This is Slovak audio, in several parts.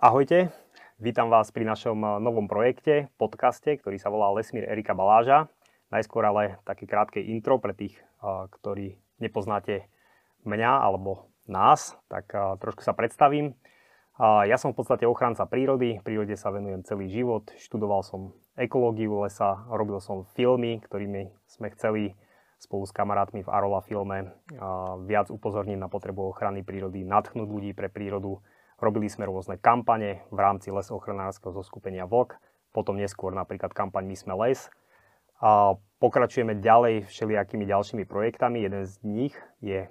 Ahojte, vítam vás pri našom eh, novom projekte, podcaste, ktorý sa volá Lesmír Erika Baláža. Najskôr ale také krátke intro pre tých, eh, ktorí nepoznáte mňa alebo nás, tak eh, trošku sa predstavím. Ja som v podstate ochranca prírody, prírode sa venujem celý život, študoval som ekológiu lesa, robil som filmy, ktorými sme chceli spolu s kamarátmi v Arola filme viac upozorniť na potrebu ochrany prírody, natchnúť ľudí pre prírodu, Robili sme rôzne kampane v rámci lesochranárskeho zoskupenia VLK, potom neskôr napríklad kampaň My sme les. A pokračujeme ďalej všelijakými ďalšími projektami. Jeden z nich je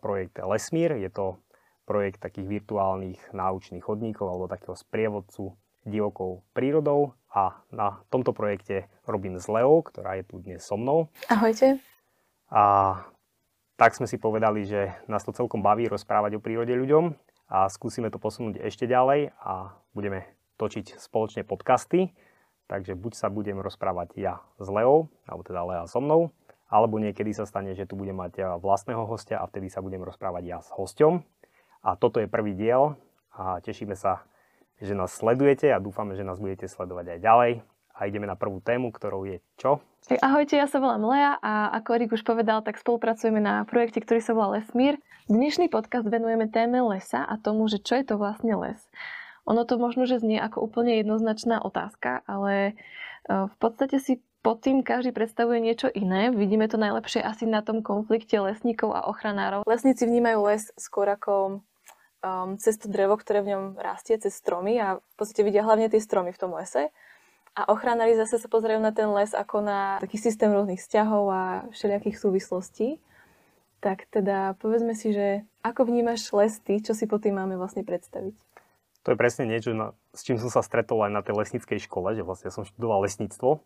projekt Lesmír. Je to projekt takých virtuálnych náučných chodníkov alebo takého sprievodcu divokou prírodou a na tomto projekte robím s Leou, ktorá je tu dnes so mnou. Ahojte. A tak sme si povedali, že nás to celkom baví rozprávať o prírode ľuďom a skúsime to posunúť ešte ďalej a budeme točiť spoločne podcasty. Takže buď sa budem rozprávať ja s Leou, alebo teda Lea so mnou, alebo niekedy sa stane, že tu budem mať vlastného hostia a vtedy sa budem rozprávať ja s hosťom. A toto je prvý diel a tešíme sa, že nás sledujete a dúfame, že nás budete sledovať aj ďalej. A ideme na prvú tému, ktorou je čo? Ahojte, ja sa volám Lea a ako Erik už povedal, tak spolupracujeme na projekte, ktorý sa volá Lesmír. Dnešný podcast venujeme téme lesa a tomu, že čo je to vlastne les. Ono to možno, že znie ako úplne jednoznačná otázka, ale e, v podstate si pod tým každý predstavuje niečo iné. Vidíme to najlepšie asi na tom konflikte lesníkov a ochranárov. Lesníci vnímajú les skôr ako um, cez to drevo, ktoré v ňom rastie, cez stromy a v podstate vidia hlavne tie stromy v tom lese. A ochranári zase sa pozerajú na ten les ako na taký systém rôznych vzťahov a všelijakých súvislostí. Tak teda povedzme si, že ako vnímaš les ty, čo si po tým máme vlastne predstaviť? To je presne niečo, s čím som sa stretol aj na tej lesníckej škole, že vlastne ja som študoval lesníctvo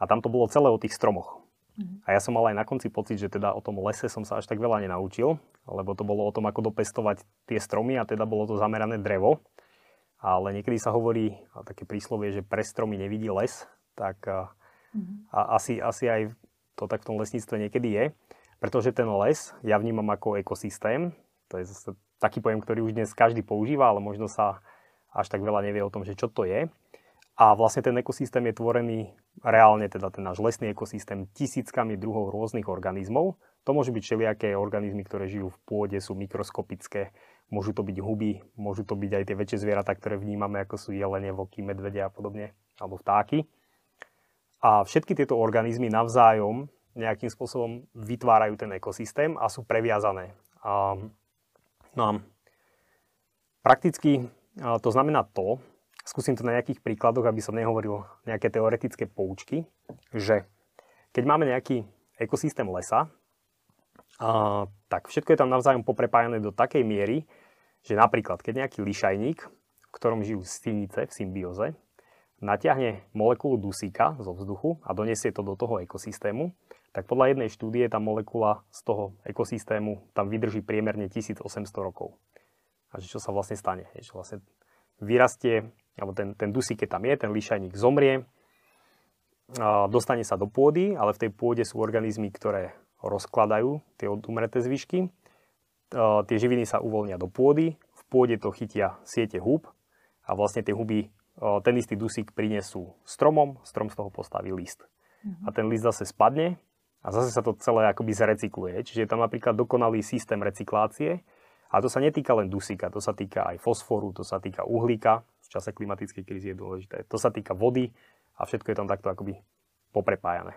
a tam to bolo celé o tých stromoch. Mm. A ja som mal aj na konci pocit, že teda o tom lese som sa až tak veľa nenaučil, lebo to bolo o tom, ako dopestovať tie stromy a teda bolo to zamerané drevo. Ale niekedy sa hovorí, také príslovie, že pre stromy nevidí les, tak mm. a asi, asi aj to tak v tom lesníctve niekedy je. Pretože ten les ja vnímam ako ekosystém. To je zase taký pojem, ktorý už dnes každý používa, ale možno sa až tak veľa nevie o tom, že čo to je. A vlastne ten ekosystém je tvorený reálne, teda ten náš lesný ekosystém, tisíckami druhov rôznych organizmov. To môžu byť všelijaké organizmy, ktoré žijú v pôde, sú mikroskopické, môžu to byť huby, môžu to byť aj tie väčšie zvieratá, ktoré vnímame, ako sú jelene, vlky, medvede a podobne, alebo vtáky. A všetky tieto organizmy navzájom nejakým spôsobom vytvárajú ten ekosystém a sú previazané. A, no a prakticky to znamená to, skúsim to na nejakých príkladoch, aby som nehovoril nejaké teoretické poučky, že keď máme nejaký ekosystém lesa, a, tak všetko je tam navzájom poprepájané do takej miery, že napríklad, keď nejaký lišajník, v ktorom žijú stinice v symbióze, natiahne molekulu dusíka zo vzduchu a donesie to do toho ekosystému, tak podľa jednej štúdie tá molekula z toho ekosystému tam vydrží priemerne 1800 rokov. A že čo sa vlastne stane? Že vlastne vyrastie, alebo ten, ten dusík, keď tam je, ten lišajník zomrie, dostane sa do pôdy, ale v tej pôde sú organizmy, ktoré rozkladajú tie odumreté zvyšky. Tie živiny sa uvoľnia do pôdy, v pôde to chytia siete húb a vlastne tie huby ten istý dusík prinesú stromom, strom z toho postaví list. Mm-hmm. A ten list zase spadne a zase sa to celé akoby zrecykluje. Čiže je tam napríklad dokonalý systém recyklácie a to sa netýka len dusíka, to sa týka aj fosforu, to sa týka uhlíka, v čase klimatickej krízy je dôležité, to sa týka vody a všetko je tam takto akoby poprepájané.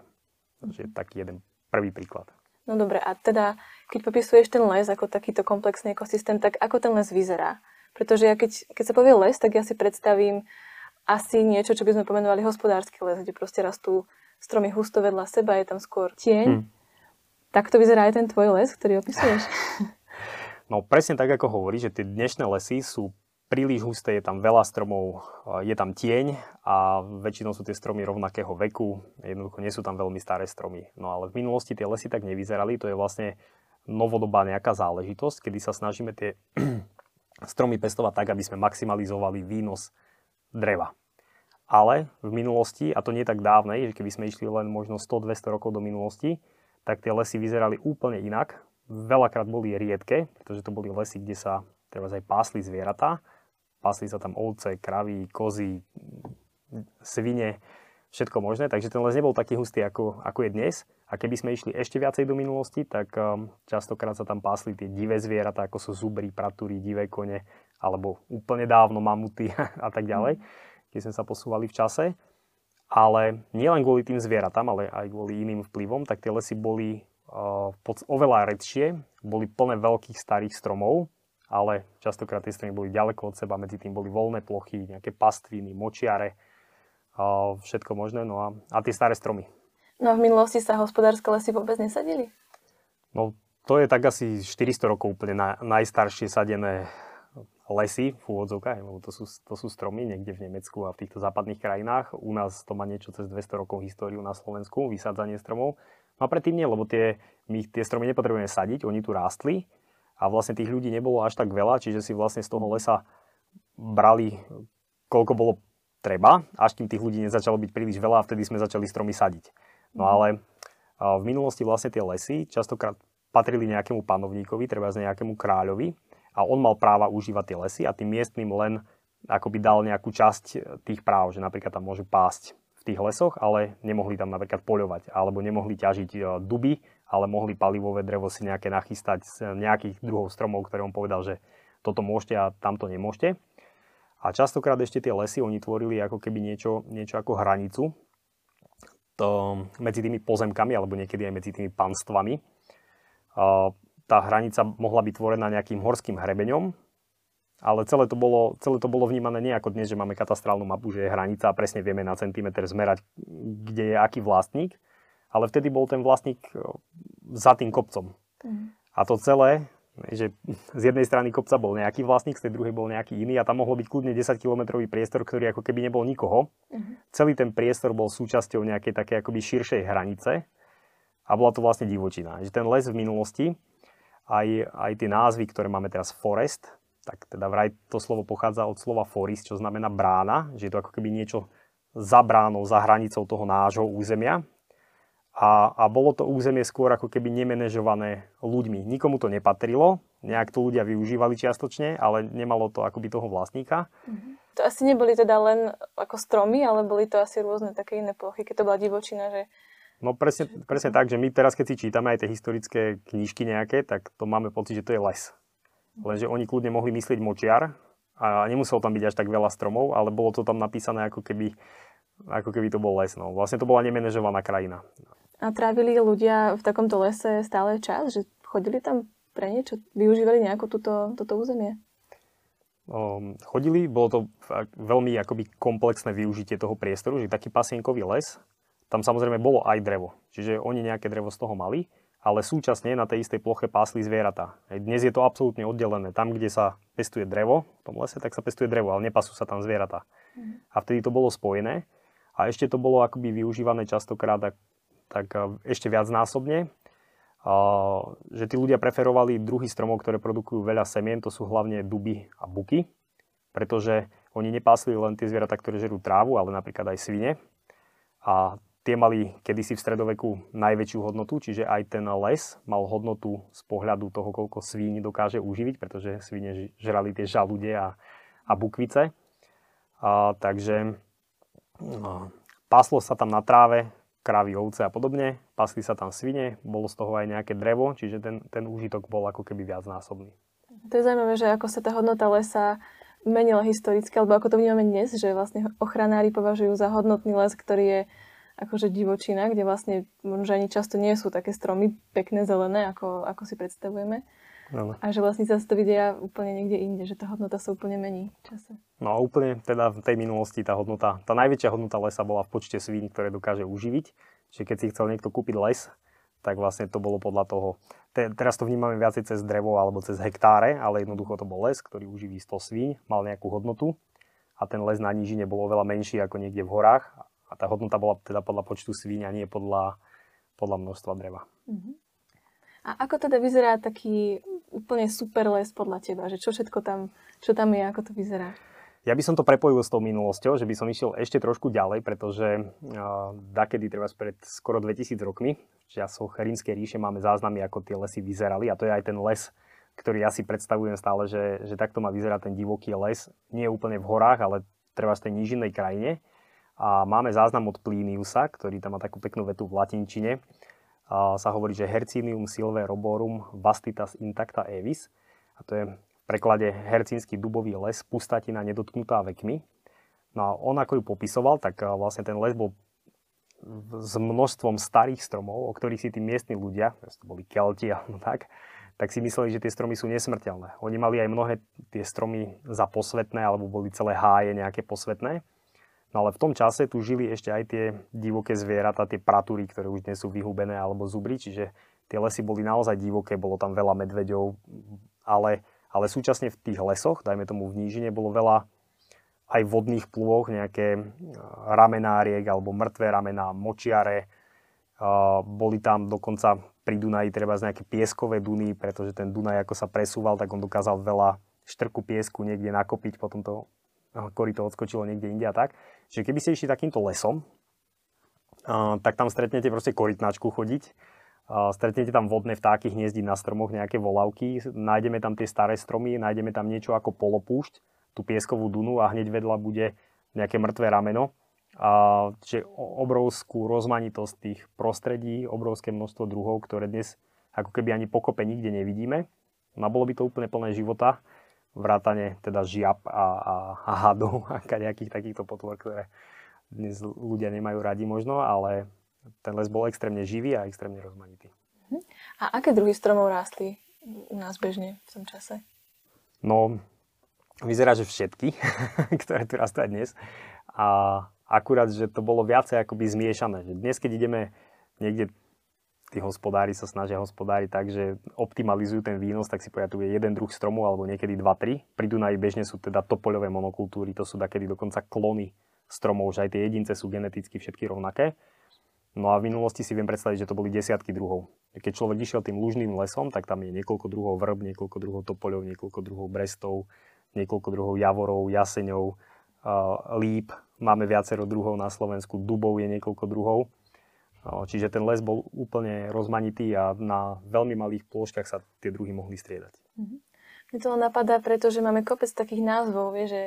Takže mm-hmm. taký jeden prvý príklad. No dobre, a teda keď popisuješ ten les ako takýto komplexný ekosystém, tak ako ten les vyzerá? Pretože ja keď, keď sa povie les, tak ja si predstavím asi niečo, čo by sme pomenovali hospodársky les, kde proste rastú stromy husto vedľa seba, je tam skôr tieň. Hmm. Tak to vyzerá aj ten tvoj les, ktorý opisuješ? No presne tak, ako hovorí, že tie dnešné lesy sú príliš husté, je tam veľa stromov, je tam tieň a väčšinou sú tie stromy rovnakého veku, jednoducho nie sú tam veľmi staré stromy. No ale v minulosti tie lesy tak nevyzerali, to je vlastne novodobá nejaká záležitosť, kedy sa snažíme tie stromy pestovať tak, aby sme maximalizovali výnos dreva. Ale v minulosti, a to nie tak dávnej, že keby sme išli len možno 100-200 rokov do minulosti, tak tie lesy vyzerali úplne inak. Veľakrát boli riedke, pretože to boli lesy, kde sa treba aj pásli zvieratá. Pasli sa tam ovce, kravy, kozy, svine, všetko možné, takže ten les nebol taký hustý, ako, ako je dnes. A keby sme išli ešte viacej do minulosti, tak um, častokrát sa tam pásli tie divé zvieratá, ako sú zubry, pratúry, divé kone, alebo úplne dávno mamuty a tak ďalej, keď sme sa posúvali v čase. Ale nielen kvôli tým zvieratám, ale aj kvôli iným vplyvom, tak tie lesy boli uh, oveľa redšie, boli plné veľkých starých stromov, ale častokrát tie stromy boli ďaleko od seba, medzi tým boli voľné plochy, nejaké pastviny, močiare, všetko možné, no a, a tie staré stromy. No a v minulosti sa hospodárske lesy vôbec nesadili? No to je tak asi 400 rokov úplne na, najstaršie sadené lesy v úvodzovkách, lebo to sú, to sú stromy niekde v Nemecku a v týchto západných krajinách. U nás to má niečo cez 200 rokov históriu na Slovensku, vysádzanie stromov. No a predtým nie, lebo tie, my tie stromy nepotrebujeme sadiť, oni tu rástli a vlastne tých ľudí nebolo až tak veľa, čiže si vlastne z toho lesa brali, koľko bolo treba, až kým tých ľudí nezačalo byť príliš veľa a vtedy sme začali stromy sadiť. No ale v minulosti vlastne tie lesy častokrát patrili nejakému panovníkovi, treba z nejakému kráľovi a on mal práva užívať tie lesy a tým miestnym len akoby dal nejakú časť tých práv, že napríklad tam môžu pásť v tých lesoch, ale nemohli tam napríklad poľovať, alebo nemohli ťažiť duby, ale mohli palivové drevo si nejaké nachystať z nejakých druhov stromov, ktoré on povedal, že toto môžete a tamto nemôžete. A častokrát ešte tie lesy oni tvorili ako keby niečo, niečo ako hranicu to, medzi tými pozemkami, alebo niekedy aj medzi tými panstvami tá hranica mohla byť tvorená nejakým horským hrebeňom, ale celé to, bolo, celé to bolo vnímané nie ako dnes, že máme katastrálnu mapu, že je hranica a presne vieme na centimetr zmerať, kde je aký vlastník, ale vtedy bol ten vlastník e, za tým kopcom. Mm. A to celé, že z jednej strany kopca bol nejaký vlastník, z tej druhej bol nejaký iný a tam mohol byť kľudne 10-kilometrový priestor, ktorý ako keby nebol nikoho. Mm. Celý ten priestor bol súčasťou nejakej také akoby širšej hranice a bola to vlastne divočina. Že ten les v minulosti aj, aj tie názvy, ktoré máme teraz forest, tak teda vraj to slovo pochádza od slova forest, čo znamená brána, že je to ako keby niečo za bránou, za hranicou toho nášho územia. A, a bolo to územie skôr ako keby nemenežované ľuďmi. Nikomu to nepatrilo, nejak to ľudia využívali čiastočne, ale nemalo to akoby toho vlastníka. Mm-hmm. To asi neboli teda len ako stromy, ale boli to asi rôzne také iné plochy, keď to bola divočina, že No presne, presne tak, že my teraz, keď si čítame aj tie historické knižky nejaké, tak to máme pocit, že to je les. Lenže oni kľudne mohli myslieť močiar a nemuselo tam byť až tak veľa stromov, ale bolo to tam napísané ako keby, ako keby to bol les. No. Vlastne to bola nemenežovaná krajina. A trávili ľudia v takomto lese stále čas? Že chodili tam pre niečo? Využívali nejako túto, toto územie? Um, chodili, bolo to veľmi akoby komplexné využitie toho priestoru, že taký pasienkový les, tam samozrejme bolo aj drevo. Čiže oni nejaké drevo z toho mali, ale súčasne na tej istej ploche pásli zvieratá. Dnes je to absolútne oddelené. Tam, kde sa pestuje drevo v tom lese, tak sa pestuje drevo, ale nepasú sa tam zvieratá. Mm. A vtedy to bolo spojené. A ešte to bolo akoby využívané častokrát tak, tak ešte viac násobne. Že tí ľudia preferovali druhy stromov, ktoré produkujú veľa semien, to sú hlavne duby a buky, pretože oni nepásli len tie zvieratá, ktoré žerú trávu, ale napríklad aj svine. A Tie mali kedysi v stredoveku najväčšiu hodnotu, čiže aj ten les mal hodnotu z pohľadu toho, koľko svíň dokáže uživiť, pretože svíne žrali tie žalude a, a bukvice. A, takže a, páslo sa tam na tráve, krávy, ovce a podobne, pasli sa tam svine, bolo z toho aj nejaké drevo, čiže ten, ten úžitok bol ako keby viacnásobný. To je zaujímavé, že ako sa tá hodnota lesa menila historicky, alebo ako to vnímame dnes, že vlastne ochranári považujú za hodnotný les, ktorý je akože divočina, kde vlastne možno ani často nie sú také stromy pekné, zelené, ako, ako si predstavujeme. Ano. A že vlastne sa to vidia úplne niekde inde, že tá hodnota sa úplne mení v čase. No a úplne teda v tej minulosti tá hodnota, tá najväčšia hodnota lesa bola v počte svín, ktoré dokáže uživiť. Čiže keď si chcel niekto kúpiť les, tak vlastne to bolo podľa toho. Te, teraz to vnímame viacej cez drevo alebo cez hektáre, ale jednoducho to bol les, ktorý uživí 100 svíň, mal nejakú hodnotu a ten les na nížine bol oveľa menší ako niekde v horách a tá hodnota bola teda podľa počtu svíň a nie podľa, podľa množstva dreva. Uh-huh. A ako teda vyzerá taký úplne super les podľa teba? Že čo všetko tam, čo tam je, ako to vyzerá? Ja by som to prepojil s tou minulosťou, že by som išiel ešte trošku ďalej, pretože uh, dakedy treba pred skoro 2000 rokmi, v časoch Rímskej ríše máme záznamy, ako tie lesy vyzerali a to je aj ten les ktorý ja si predstavujem stále, že, že takto má vyzerať ten divoký les. Nie úplne v horách, ale treba v tej nížinnej krajine. A máme záznam od Pliniusa, ktorý tam má takú peknú vetu v latinčine. Sa hovorí, že Hercinium silve roborum vastitas intacta evis. A to je v preklade hercínsky dubový les, pustatina nedotknutá vekmi. No a on ako ju popisoval, tak vlastne ten les bol s množstvom starých stromov, o ktorých si tí miestni ľudia, to boli Kelti alebo tak, tak si mysleli, že tie stromy sú nesmrteľné. Oni mali aj mnohé tie stromy za posvetné, alebo boli celé háje nejaké posvetné. No ale v tom čase tu žili ešte aj tie divoké zvieratá, tie pratúry, ktoré už dnes sú vyhubené, alebo zubry, čiže tie lesy boli naozaj divoké, bolo tam veľa medveďov, ale, ale súčasne v tých lesoch, dajme tomu v nížine, bolo veľa aj vodných plôch, nejaké ramenáriek alebo mŕtvé ramená, močiare, boli tam dokonca pri Dunaji treba z nejaké pieskové duny, pretože ten Dunaj ako sa presúval, tak on dokázal veľa štrku piesku niekde nakopiť, potom to korito odskočilo niekde inde a tak. Čiže keby ste išli takýmto lesom, tak tam stretnete proste korytnačku chodiť, stretnete tam vodné vtáky hniezdiť na stromoch, nejaké volavky, nájdeme tam tie staré stromy, nájdeme tam niečo ako polopúšť, tú pieskovú dunu a hneď vedľa bude nejaké mŕtvé rameno a, čiže obrovskú rozmanitosť tých prostredí, obrovské množstvo druhov, ktoré dnes ako keby ani pokope nikde nevidíme. No bolo by to úplne plné života, vrátane teda žiab a, a, a hadov a nejakých takýchto potvor, ktoré dnes ľudia nemajú radi možno, ale ten les bol extrémne živý a extrémne rozmanitý. Mhm. A aké druhy stromov rástli u nás bežne v tom čase? No, vyzerá, že všetky, ktoré tu rastú aj dnes. A Akurát, že to bolo viacej akoby zmiešané. Dnes, keď ideme niekde, tí hospodári sa snažia hospodári tak, že optimalizujú ten výnos, tak si povedia, tu je jeden druh stromu alebo niekedy 2-3. Pri Dunaji bežne sú teda topoľové monokultúry, to sú takedy dokonca klony stromov, že aj tie jedince sú geneticky všetky rovnaké. No a v minulosti si viem predstaviť, že to boli desiatky druhov. Keď človek išiel tým lužným lesom, tak tam je niekoľko druhov vrb, niekoľko druhov topoľov, niekoľko druhov brestov, niekoľko druhov javorov, jaseňov, líp, máme viacero druhov na Slovensku, dubov je niekoľko druhov. Čiže ten les bol úplne rozmanitý a na veľmi malých plôžkach sa tie druhy mohli striedať. Mm-hmm. Mne to napadá, pretože máme kopec takých názvov, vie, že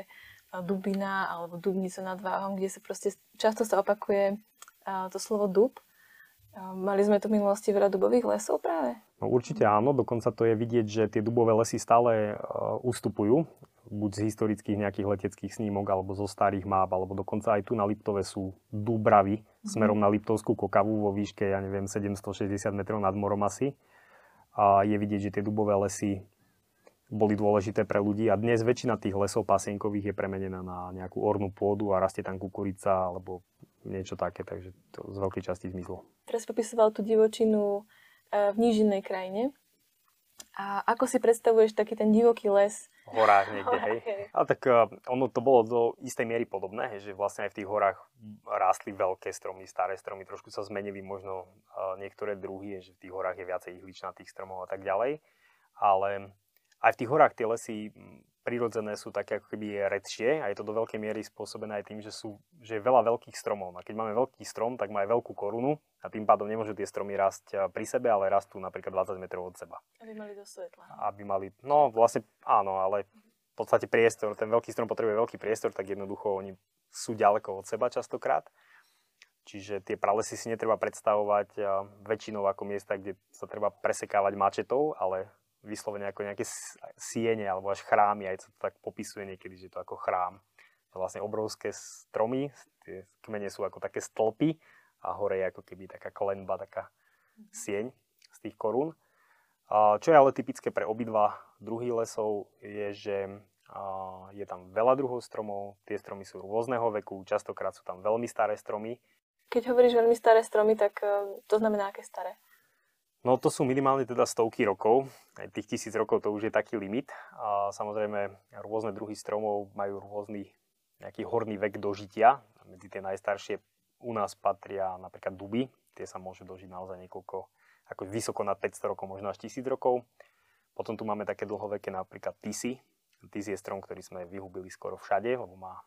dubina alebo dubnica nad váhom, kde sa proste často sa opakuje to slovo dub. Mali sme tu v minulosti veľa dubových lesov práve? No určite áno, dokonca to je vidieť, že tie dubové lesy stále ustupujú buď z historických nejakých leteckých snímok, alebo zo starých map, alebo dokonca aj tu na Liptove sú Dubravy mm-hmm. smerom na Liptovskú kokavu vo výške, ja neviem, 760 metrov nad morom asi. A je vidieť, že tie dubové lesy boli dôležité pre ľudí a dnes väčšina tých lesov pasienkových je premenená na nejakú ornú pôdu a rastie tam kukurica alebo niečo také, takže to z veľkej časti zmizlo. Teraz popisoval tú divočinu eh, v nížinnej krajine. A ako si predstavuješ taký ten divoký les? Horách niekde, hej. Ale tak uh, ono to bolo do istej miery podobné, hej, že vlastne aj v tých horách rástli veľké stromy, staré stromy, trošku sa zmenili možno uh, niektoré druhy, že v tých horách je viacej ihličnatých stromov a tak ďalej. Ale aj v tých horách tie lesy prirodzené sú také ako keby redšie a je to do veľkej miery spôsobené aj tým, že, sú, že je veľa veľkých stromov. A keď máme veľký strom, tak má aj veľkú korunu a tým pádom nemôžu tie stromy rásť pri sebe, ale rastú napríklad 20 metrov od seba. Aby mali do svetla. Aby mali, no vlastne áno, ale v podstate priestor, ten veľký strom potrebuje veľký priestor, tak jednoducho oni sú ďaleko od seba častokrát. Čiže tie pralesy si netreba predstavovať väčšinou ako miesta, kde sa treba presekávať mačetou, ale vyslovene ako nejaké siene alebo až chrámy, aj sa to tak popisuje niekedy, že to ako chrám. To vlastne obrovské stromy, tie kmene sú ako také stĺpy a hore je ako keby taká klenba, taká mhm. sieň z tých korún. Čo je ale typické pre obidva druhy lesov, je, že je tam veľa druhov stromov, tie stromy sú rôzneho veku, častokrát sú tam veľmi staré stromy. Keď hovoríš veľmi staré stromy, tak e, to znamená aké staré? No to sú minimálne teda stovky rokov, aj tých tisíc rokov to už je taký limit. A samozrejme rôzne druhy stromov majú rôzny nejaký horný vek dožitia. Medzi tie najstaršie u nás patria napríklad duby, tie sa môžu dožiť naozaj niekoľko, ako vysoko nad 500 rokov, možno až 1000 rokov. Potom tu máme také dlhoveké napríklad tisy. Tis je strom, ktorý sme vyhubili skoro všade, lebo má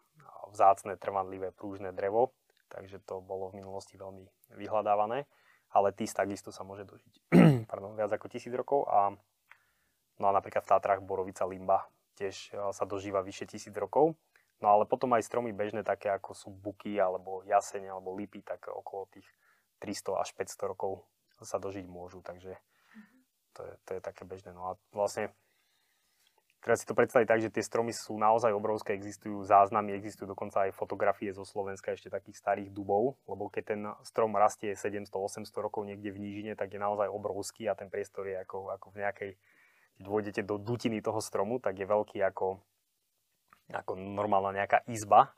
vzácne, trvanlivé, prúžne drevo, takže to bolo v minulosti veľmi vyhľadávané ale tis takisto sa môže dožiť pardon, viac ako tisíc rokov. A No a napríklad v Tátrach borovica limba tiež sa dožíva vyše tisíc rokov. No ale potom aj stromy bežné, také ako sú buky, alebo jasene, alebo lipy, tak okolo tých 300 až 500 rokov sa dožiť môžu, takže to je, to je také bežné. No a vlastne treba si to predstaviť tak, že tie stromy sú naozaj obrovské, existujú záznamy, existujú dokonca aj fotografie zo Slovenska ešte takých starých dubov, lebo keď ten strom rastie 700-800 rokov niekde v nížine, tak je naozaj obrovský a ten priestor je ako, ako v nejakej, keď vôjdete do dutiny toho stromu, tak je veľký ako, ako normálna nejaká izba.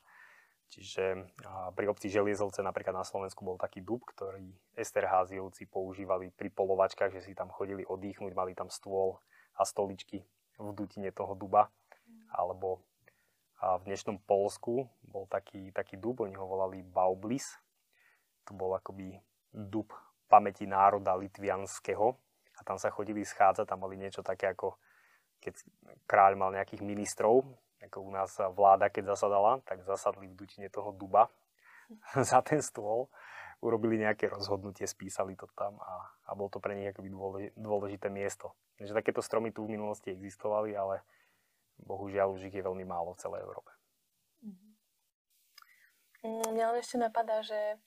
Čiže pri obci Želiezovce napríklad na Slovensku bol taký dub, ktorý Esterháziovci používali pri polovačkách, že si tam chodili oddychnúť, mali tam stôl a stoličky v dutine toho duba. Alebo v dnešnom Polsku bol taký, taký dub, oni ho volali Baublis. To bol akoby dub pamäti národa litvianského. A tam sa chodili schádzať, tam mali niečo také ako keď kráľ mal nejakých ministrov, ako u nás vláda, keď zasadala, tak zasadli v dutine toho duba za ten stôl, urobili nejaké rozhodnutie, spísali to tam a, a bol to pre nich akoby dôležité miesto. Takže takéto stromy tu v minulosti existovali, ale bohužiaľ už ich je veľmi málo v celej Európe. Mm, mňa len ešte napadá, že,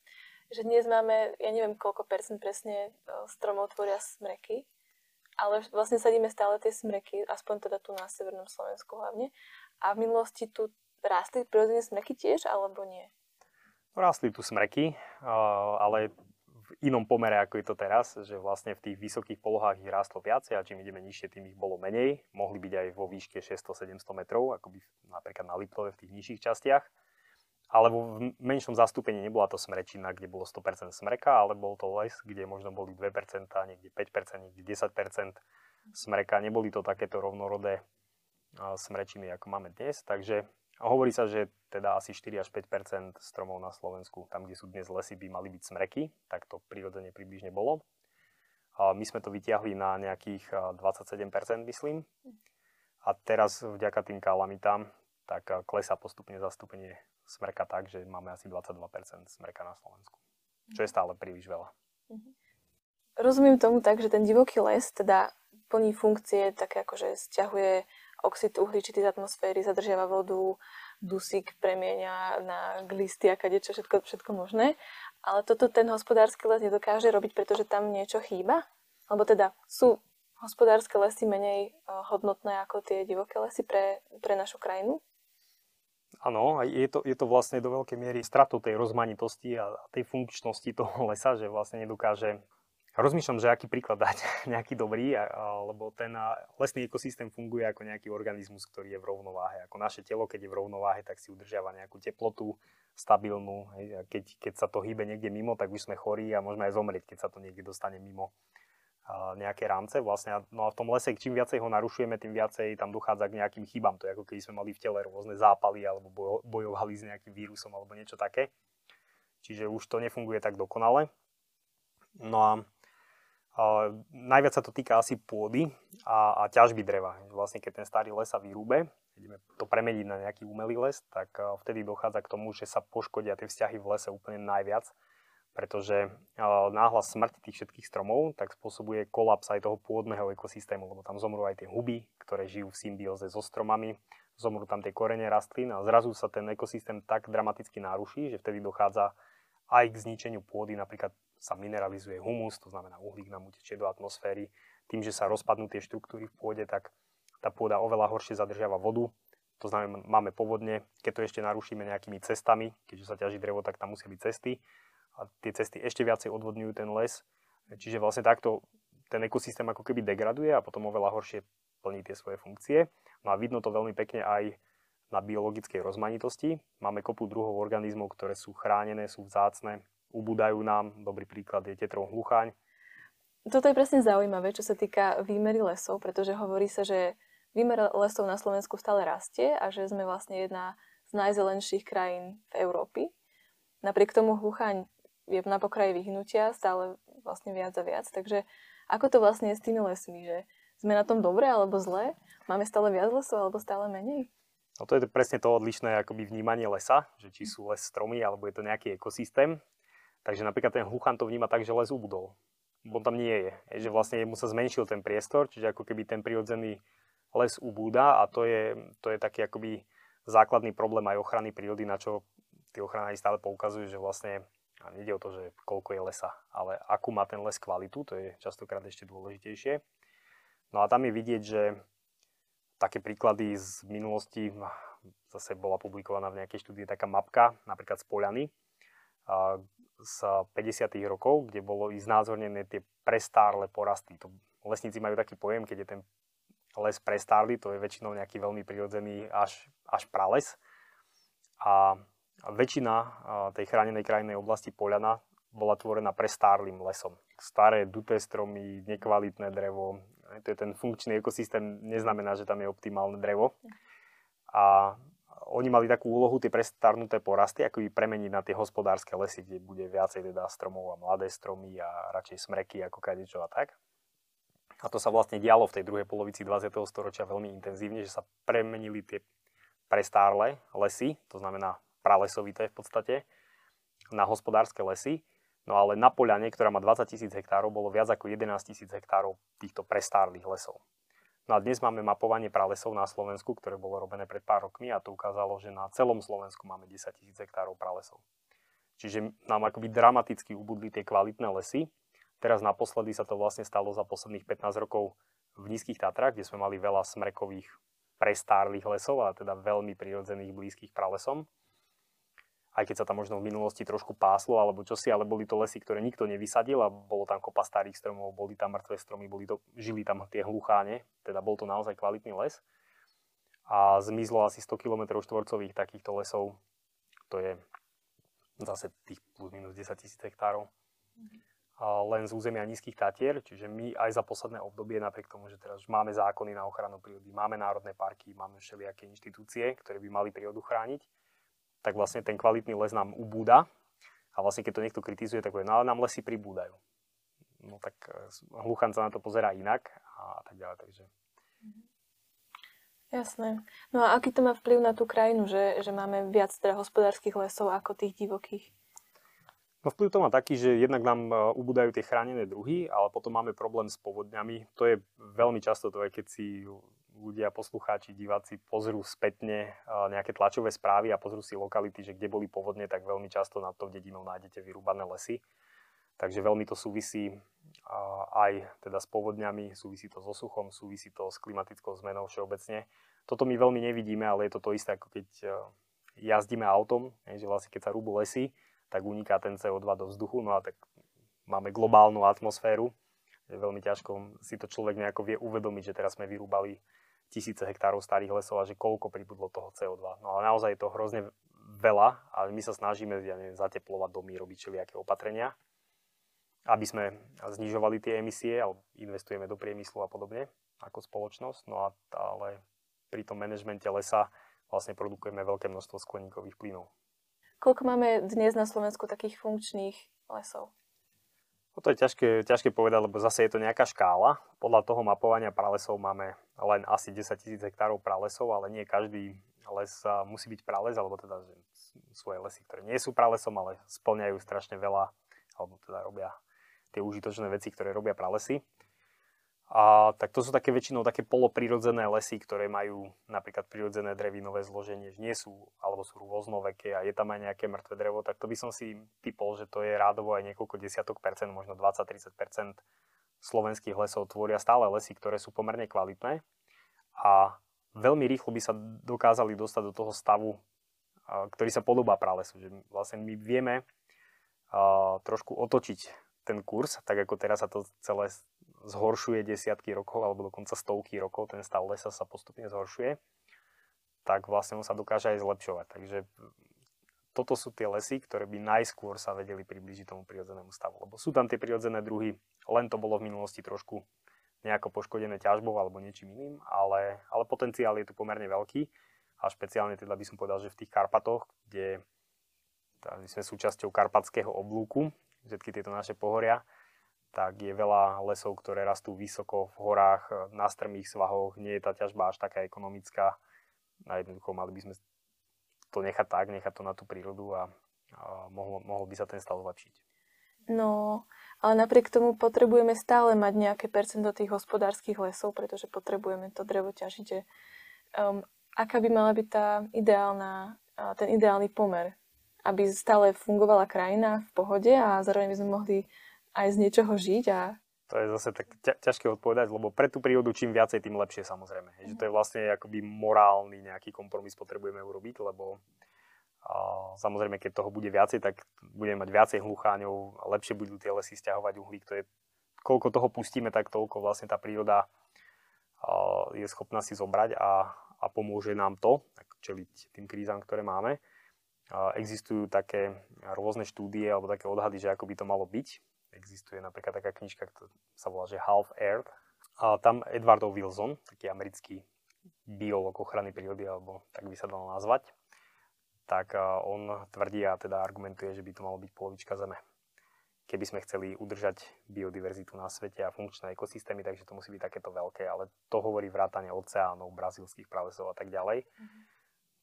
že dnes máme, ja neviem koľko percent presne stromov tvoria smreky, ale vlastne sadíme stále tie smreky, aspoň teda tu na severnom Slovensku hlavne. A v minulosti tu rástli prirodzene smreky tiež, alebo nie? Rástli tu smreky, ale v inom pomere, ako je to teraz, že vlastne v tých vysokých polohách ich rástlo viacej a čím ideme nižšie, tým ich bolo menej. Mohli byť aj vo výške 600-700 metrov, ako by napríklad na Liptove v tých nižších častiach. Ale v menšom zastúpení nebola to smrečina, kde bolo 100% smreka, ale bol to les, kde možno boli 2%, niekde 5%, niekde 10% smreka. Neboli to takéto rovnorodé smrečiny, ako máme dnes. Takže hovorí sa, že teda asi 4 až 5 stromov na Slovensku, tam, kde sú dnes lesy, by mali byť smreky. Tak to prirodzene približne bolo. My sme to vytiahli na nejakých 27% myslím. A teraz vďaka tým kalamitám tak klesá postupne zastúpenie smrka tak, že máme asi 22% smrka na Slovensku. Čo je stále príliš veľa. Mhm. Rozumiem tomu tak, že ten divoký les teda plní funkcie také ako, že stiahuje oxid uhličitý z atmosféry, zadržiava vodu, dusík premieňa na glisty a kadečo, všetko, všetko možné. Ale toto ten hospodársky les nedokáže robiť, pretože tam niečo chýba? Alebo teda sú hospodárske lesy menej eh, hodnotné ako tie divoké lesy pre, pre našu krajinu? Áno, je to, je to vlastne do veľkej miery stratou tej rozmanitosti a tej funkčnosti toho lesa, že vlastne nedokáže Rozmýšľam, že aký príklad dať, nejaký dobrý, lebo ten lesný ekosystém funguje ako nejaký organizmus, ktorý je v rovnováhe. Ako naše telo, keď je v rovnováhe, tak si udržiava nejakú teplotu stabilnú. Keď, keď sa to hýbe niekde mimo, tak už sme chorí a môžeme aj zomrieť, keď sa to niekde dostane mimo nejaké rámce. Vlastne, no a v tom lese, čím viacej ho narušujeme, tým viacej tam dochádza k nejakým chybám. To je ako keby sme mali v tele rôzne zápaly alebo bojovali s nejakým vírusom alebo niečo také. Čiže už to nefunguje tak dokonale. No a, najviac sa to týka asi pôdy a, a ťažby dreva. Vlastne keď ten starý les sa vyrúbe, ideme to premeniť na nejaký umelý les, tak vtedy dochádza k tomu, že sa poškodia tie vzťahy v lese úplne najviac pretože náhla smrť tých všetkých stromov tak spôsobuje kolaps aj toho pôdneho ekosystému, lebo tam zomrú aj tie huby, ktoré žijú v symbióze so stromami, zomrú tam tie korene rastlín a zrazu sa ten ekosystém tak dramaticky naruší, že vtedy dochádza aj k zničeniu pôdy, napríklad sa mineralizuje humus, to znamená uhlík nám utečie do atmosféry. Tým, že sa rozpadnú tie štruktúry v pôde, tak tá pôda oveľa horšie zadržiava vodu, to znamená, máme povodne, keď to ešte narušíme nejakými cestami, keďže sa ťaží drevo, tak tam musia byť cesty a tie cesty ešte viacej odvodňujú ten les. Čiže vlastne takto ten ekosystém ako keby degraduje a potom oveľa horšie plní tie svoje funkcie. No a vidno to veľmi pekne aj na biologickej rozmanitosti. Máme kopu druhov organizmov, ktoré sú chránené, sú vzácne, ubúdajú nám. Dobrý príklad je tetrov hluchaň. Toto je presne zaujímavé, čo sa týka výmery lesov, pretože hovorí sa, že výmer lesov na Slovensku stále rastie a že sme vlastne jedna z najzelenších krajín v Európy. Napriek tomu hluchaň je na pokraji vyhnutia stále vlastne viac a viac. Takže ako to vlastne je s tými lesmi, že sme na tom dobre alebo zle? Máme stále viac lesov alebo stále menej? No to je presne to odlišné akoby vnímanie lesa, že či sú les stromy alebo je to nejaký ekosystém. Takže napríklad ten hluchan to vníma tak, že les ubudol. on tam nie je. Že vlastne mu sa zmenšil ten priestor, čiže ako keby ten prirodzený les ubúda a to je, to je taký akoby základný problém aj ochrany prírody, na čo tí ochranári stále poukazujú, že vlastne a nejde o to, že koľko je lesa, ale akú má ten les kvalitu, to je častokrát ešte dôležitejšie. No a tam je vidieť, že také príklady z minulosti, zase bola publikovaná v nejakej štúdii taká mapka, napríklad z Poliany, z 50. rokov, kde bolo i znázornené tie prestárle porasty. To, lesníci majú taký pojem, keď je ten les prestárly, to je väčšinou nejaký veľmi prirodzený až, až prales. A väčšina tej chránenej krajinnej oblasti Poliana bola tvorená prestárlým lesom. Staré duté stromy, nekvalitné drevo, to je ten funkčný ekosystém, neznamená, že tam je optimálne drevo. A oni mali takú úlohu tie prestarnuté porasty, ako by premeniť na tie hospodárske lesy, kde bude viacej teda stromov a mladé stromy a radšej smreky ako kadečo a tak. A to sa vlastne dialo v tej druhej polovici 20. storočia veľmi intenzívne, že sa premenili tie prestárle lesy, to znamená pralesovité v podstate, na hospodárske lesy. No ale na Poliane, ktorá má 20 tisíc hektárov, bolo viac ako 11 tisíc hektárov týchto prestárlych lesov. No a dnes máme mapovanie pralesov na Slovensku, ktoré bolo robené pred pár rokmi a to ukázalo, že na celom Slovensku máme 10 tisíc hektárov pralesov. Čiže nám akoby dramaticky ubudli tie kvalitné lesy. Teraz naposledy sa to vlastne stalo za posledných 15 rokov v Nízkych Tatrách, kde sme mali veľa smrekových prestárlych lesov, a teda veľmi prirodzených blízkych pralesom aj keď sa tam možno v minulosti trošku páslo alebo čosi, ale boli to lesy, ktoré nikto nevysadil a bolo tam kopa starých stromov, boli tam mŕtve stromy, boli to, žili tam tie hlucháne, teda bol to naozaj kvalitný les. A zmizlo asi 100 km štvorcových takýchto lesov, to je zase tých plus minus 10 tisíc hektárov. A len z územia nízkych Tatier, čiže my aj za posledné obdobie, napriek tomu, že teraz máme zákony na ochranu prírody, máme národné parky, máme všelijaké inštitúcie, ktoré by mali prírodu chrániť, tak vlastne ten kvalitný les nám ubúda. A vlastne keď to niekto kritizuje, tak povie, no ale nám lesy pribúdajú. No tak e, hluchan sa na to pozerá inak a tak ďalej. Takže... Jasné. No a aký to má vplyv na tú krajinu, že, že máme viac teda hospodárskych lesov ako tých divokých? No vplyv to má taký, že jednak nám e, ubúdajú tie chránené druhy, ale potom máme problém s povodňami. To je veľmi často to, aj keď si ľudia, poslucháči, diváci pozrú spätne nejaké tlačové správy a pozrú si lokality, že kde boli povodne, tak veľmi často na to dedinou nájdete vyrúbané lesy. Takže veľmi to súvisí aj teda s povodňami, súvisí to so suchom, súvisí to s klimatickou zmenou všeobecne. Toto my veľmi nevidíme, ale je to to isté, ako keď jazdíme autom, že vlastne keď sa rúbu lesy, tak uniká ten CO2 do vzduchu, no a tak máme globálnu atmosféru, je veľmi ťažko si to človek nejako vie uvedomiť, že teraz sme vyrúbali tisíce hektárov starých lesov a že koľko pribudlo toho CO2. No ale naozaj je to hrozne veľa, ale my sa snažíme ja neviem, zateplovať domy, robiť všelijaké opatrenia, aby sme znižovali tie emisie, alebo investujeme do priemyslu a podobne ako spoločnosť. No a, ale pri tom manažmente lesa vlastne produkujeme veľké množstvo skleníkových plynov. Koľko máme dnes na Slovensku takých funkčných lesov? No to je ťažké, ťažké povedať, lebo zase je to nejaká škála. Podľa toho mapovania pralesov máme len asi 10 tisíc hektárov pralesov, ale nie každý les musí byť prales, alebo teda svoje lesy, ktoré nie sú pralesom, ale splňajú strašne veľa, alebo teda robia tie užitočné veci, ktoré robia pralesy. A tak to sú také väčšinou také poloprirodzené lesy, ktoré majú napríklad prirodzené drevinové zloženie, že nie sú, alebo sú rôznoveké a je tam aj nejaké mŕtve drevo, tak to by som si typol, že to je rádovo aj niekoľko desiatok percent, možno 20-30 percent slovenských lesov tvoria stále lesy, ktoré sú pomerne kvalitné a veľmi rýchlo by sa dokázali dostať do toho stavu, ktorý sa podobá pralesu. Že vlastne my vieme trošku otočiť ten kurz, tak ako teraz sa to celé zhoršuje desiatky rokov alebo dokonca stovky rokov, ten stav lesa sa postupne zhoršuje, tak vlastne on sa dokáže aj zlepšovať. Takže toto sú tie lesy, ktoré by najskôr sa vedeli priblížiť tomu prirodzenému stavu. Lebo sú tam tie prirodzené druhy, len to bolo v minulosti trošku nejako poškodené ťažbou alebo niečím iným, ale, ale potenciál je tu pomerne veľký a špeciálne teda by som povedal, že v tých Karpatoch, kde teda my sme súčasťou karpatského oblúku, všetky tieto naše pohoria, tak je veľa lesov, ktoré rastú vysoko v horách, na strmých svahoch, nie je tá ťažba až taká ekonomická. A jednoducho mali by sme to nechať tak, nechať to na tú prírodu a, a mohol, mohol by sa ten stav zlepšiť. No, ale napriek tomu potrebujeme stále mať nejaké percento tých hospodárskych lesov, pretože potrebujeme to drevo ťažiť. Um, aká by mala byť tá ideálna, ten ideálny pomer, aby stále fungovala krajina v pohode a zároveň by sme mohli aj z niečoho žiť a to je zase tak ťažké odpovedať, lebo pre tú prírodu čím viacej, tým lepšie samozrejme. Mm. Že to je vlastne akoby morálny nejaký kompromis potrebujeme urobiť, lebo a samozrejme, keď toho bude viacej, tak budeme mať viacej hlucháňov, lepšie budú tie lesy stiahovať uhlík. To je, koľko toho pustíme, tak toľko vlastne tá príroda je schopná si zobrať a, a pomôže nám to, tak čeliť tým krízam, ktoré máme. Existujú také rôzne štúdie alebo také odhady, že ako by to malo byť. Existuje napríklad taká knižka, ktorá sa volá, že Half Earth. A tam Edward Wilson, taký americký biolog ochrany prírody, alebo tak by sa dalo nazvať, tak on tvrdí a teda argumentuje, že by to malo byť polovička Zeme. Keby sme chceli udržať biodiverzitu na svete a funkčné ekosystémy, takže to musí byť takéto veľké, ale to hovorí vrátane oceánov, brazílskych pralesov a tak ďalej. Mm-hmm.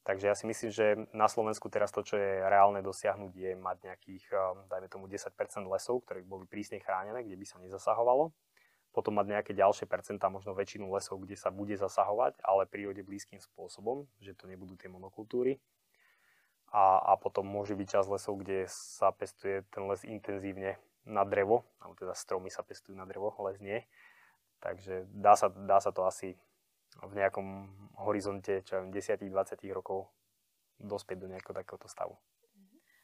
Takže ja si myslím, že na Slovensku teraz to, čo je reálne dosiahnuť, je mať nejakých, dajme tomu 10% lesov, ktoré boli prísne chránené, kde by sa nezasahovalo. Potom mať nejaké ďalšie percentá, možno väčšinu lesov, kde sa bude zasahovať, ale prírode blízkym spôsobom, že to nebudú tie monokultúry a, a potom môže byť čas lesov, kde sa pestuje ten les intenzívne na drevo, alebo teda stromy sa pestujú na drevo, les nie. Takže dá sa, dá sa to asi v nejakom horizonte, čo 10-20 rokov dospieť do nejakého takéhoto stavu.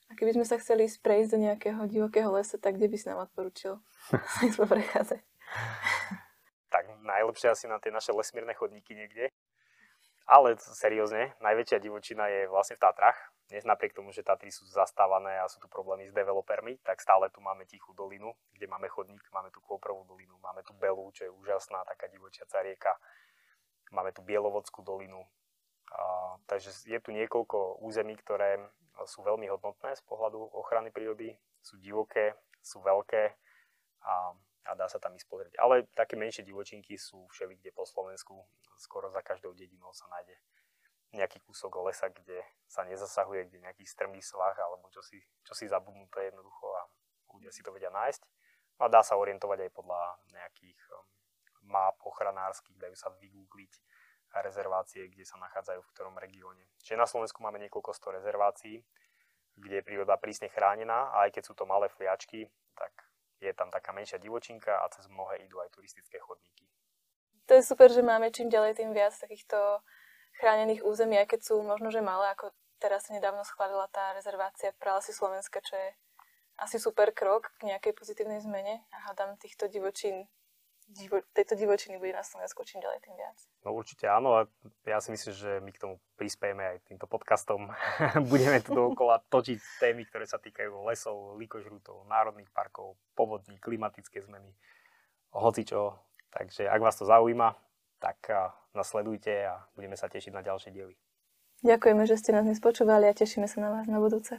A keby sme sa chceli sprejsť do nejakého divokého lesa, tak kde by si nám odporučil sa ísť prechádzať? tak najlepšie asi na tie naše lesmírne chodníky niekde. Ale seriózne, najväčšia divočina je vlastne v Tatrach, dnes napriek tomu, že Tatry sú zastávané a sú tu problémy s developermi, tak stále tu máme Tichú dolinu, kde máme chodník, máme tu Kôprovú dolinu, máme tu Belu, čo je úžasná taká divočiaca rieka, máme tu Bielovodskú dolinu. A, takže je tu niekoľko území, ktoré sú veľmi hodnotné z pohľadu ochrany prírody, sú divoké, sú veľké a, a dá sa tam ísť pozrieť. Ale také menšie divočinky sú všelikde po Slovensku, skoro za každou dedinou sa nájde nejaký kúsok lesa, kde sa nezasahuje, kde nejaký strmý svah alebo čo si, čo si zabudnuté jednoducho a ľudia si to vedia nájsť. A dá sa orientovať aj podľa nejakých um, map ochranárskych, dajú sa vygoogliť rezervácie, kde sa nachádzajú v ktorom regióne. Čiže na Slovensku máme niekoľko sto rezervácií, kde je príroda prísne chránená a aj keď sú to malé fliačky, tak je tam taká menšia divočinka a cez mnohé idú aj turistické chodníky. To je super, že máme čím ďalej tým viac takýchto chránených území, aj keď sú možno, že malé, ako teraz sa nedávno schválila tá rezervácia v pralesi Slovenska, čo je asi super krok k nejakej pozitívnej zmene a hádam týchto divočín divo, tejto divočiny bude na Slovensku čím ďalej tým viac. No určite áno a ja si myslím, že my k tomu prispiejeme aj týmto podcastom. Budeme tu dookola točiť témy, ktoré sa týkajú lesov, likožrutov, národných parkov, povodní, klimatické zmeny, hoci čo. Takže ak vás to zaujíma, tak nasledujte a budeme sa tešiť na ďalšie diely. Ďakujeme, že ste nás dnes počúvali a tešíme sa na vás na budúce.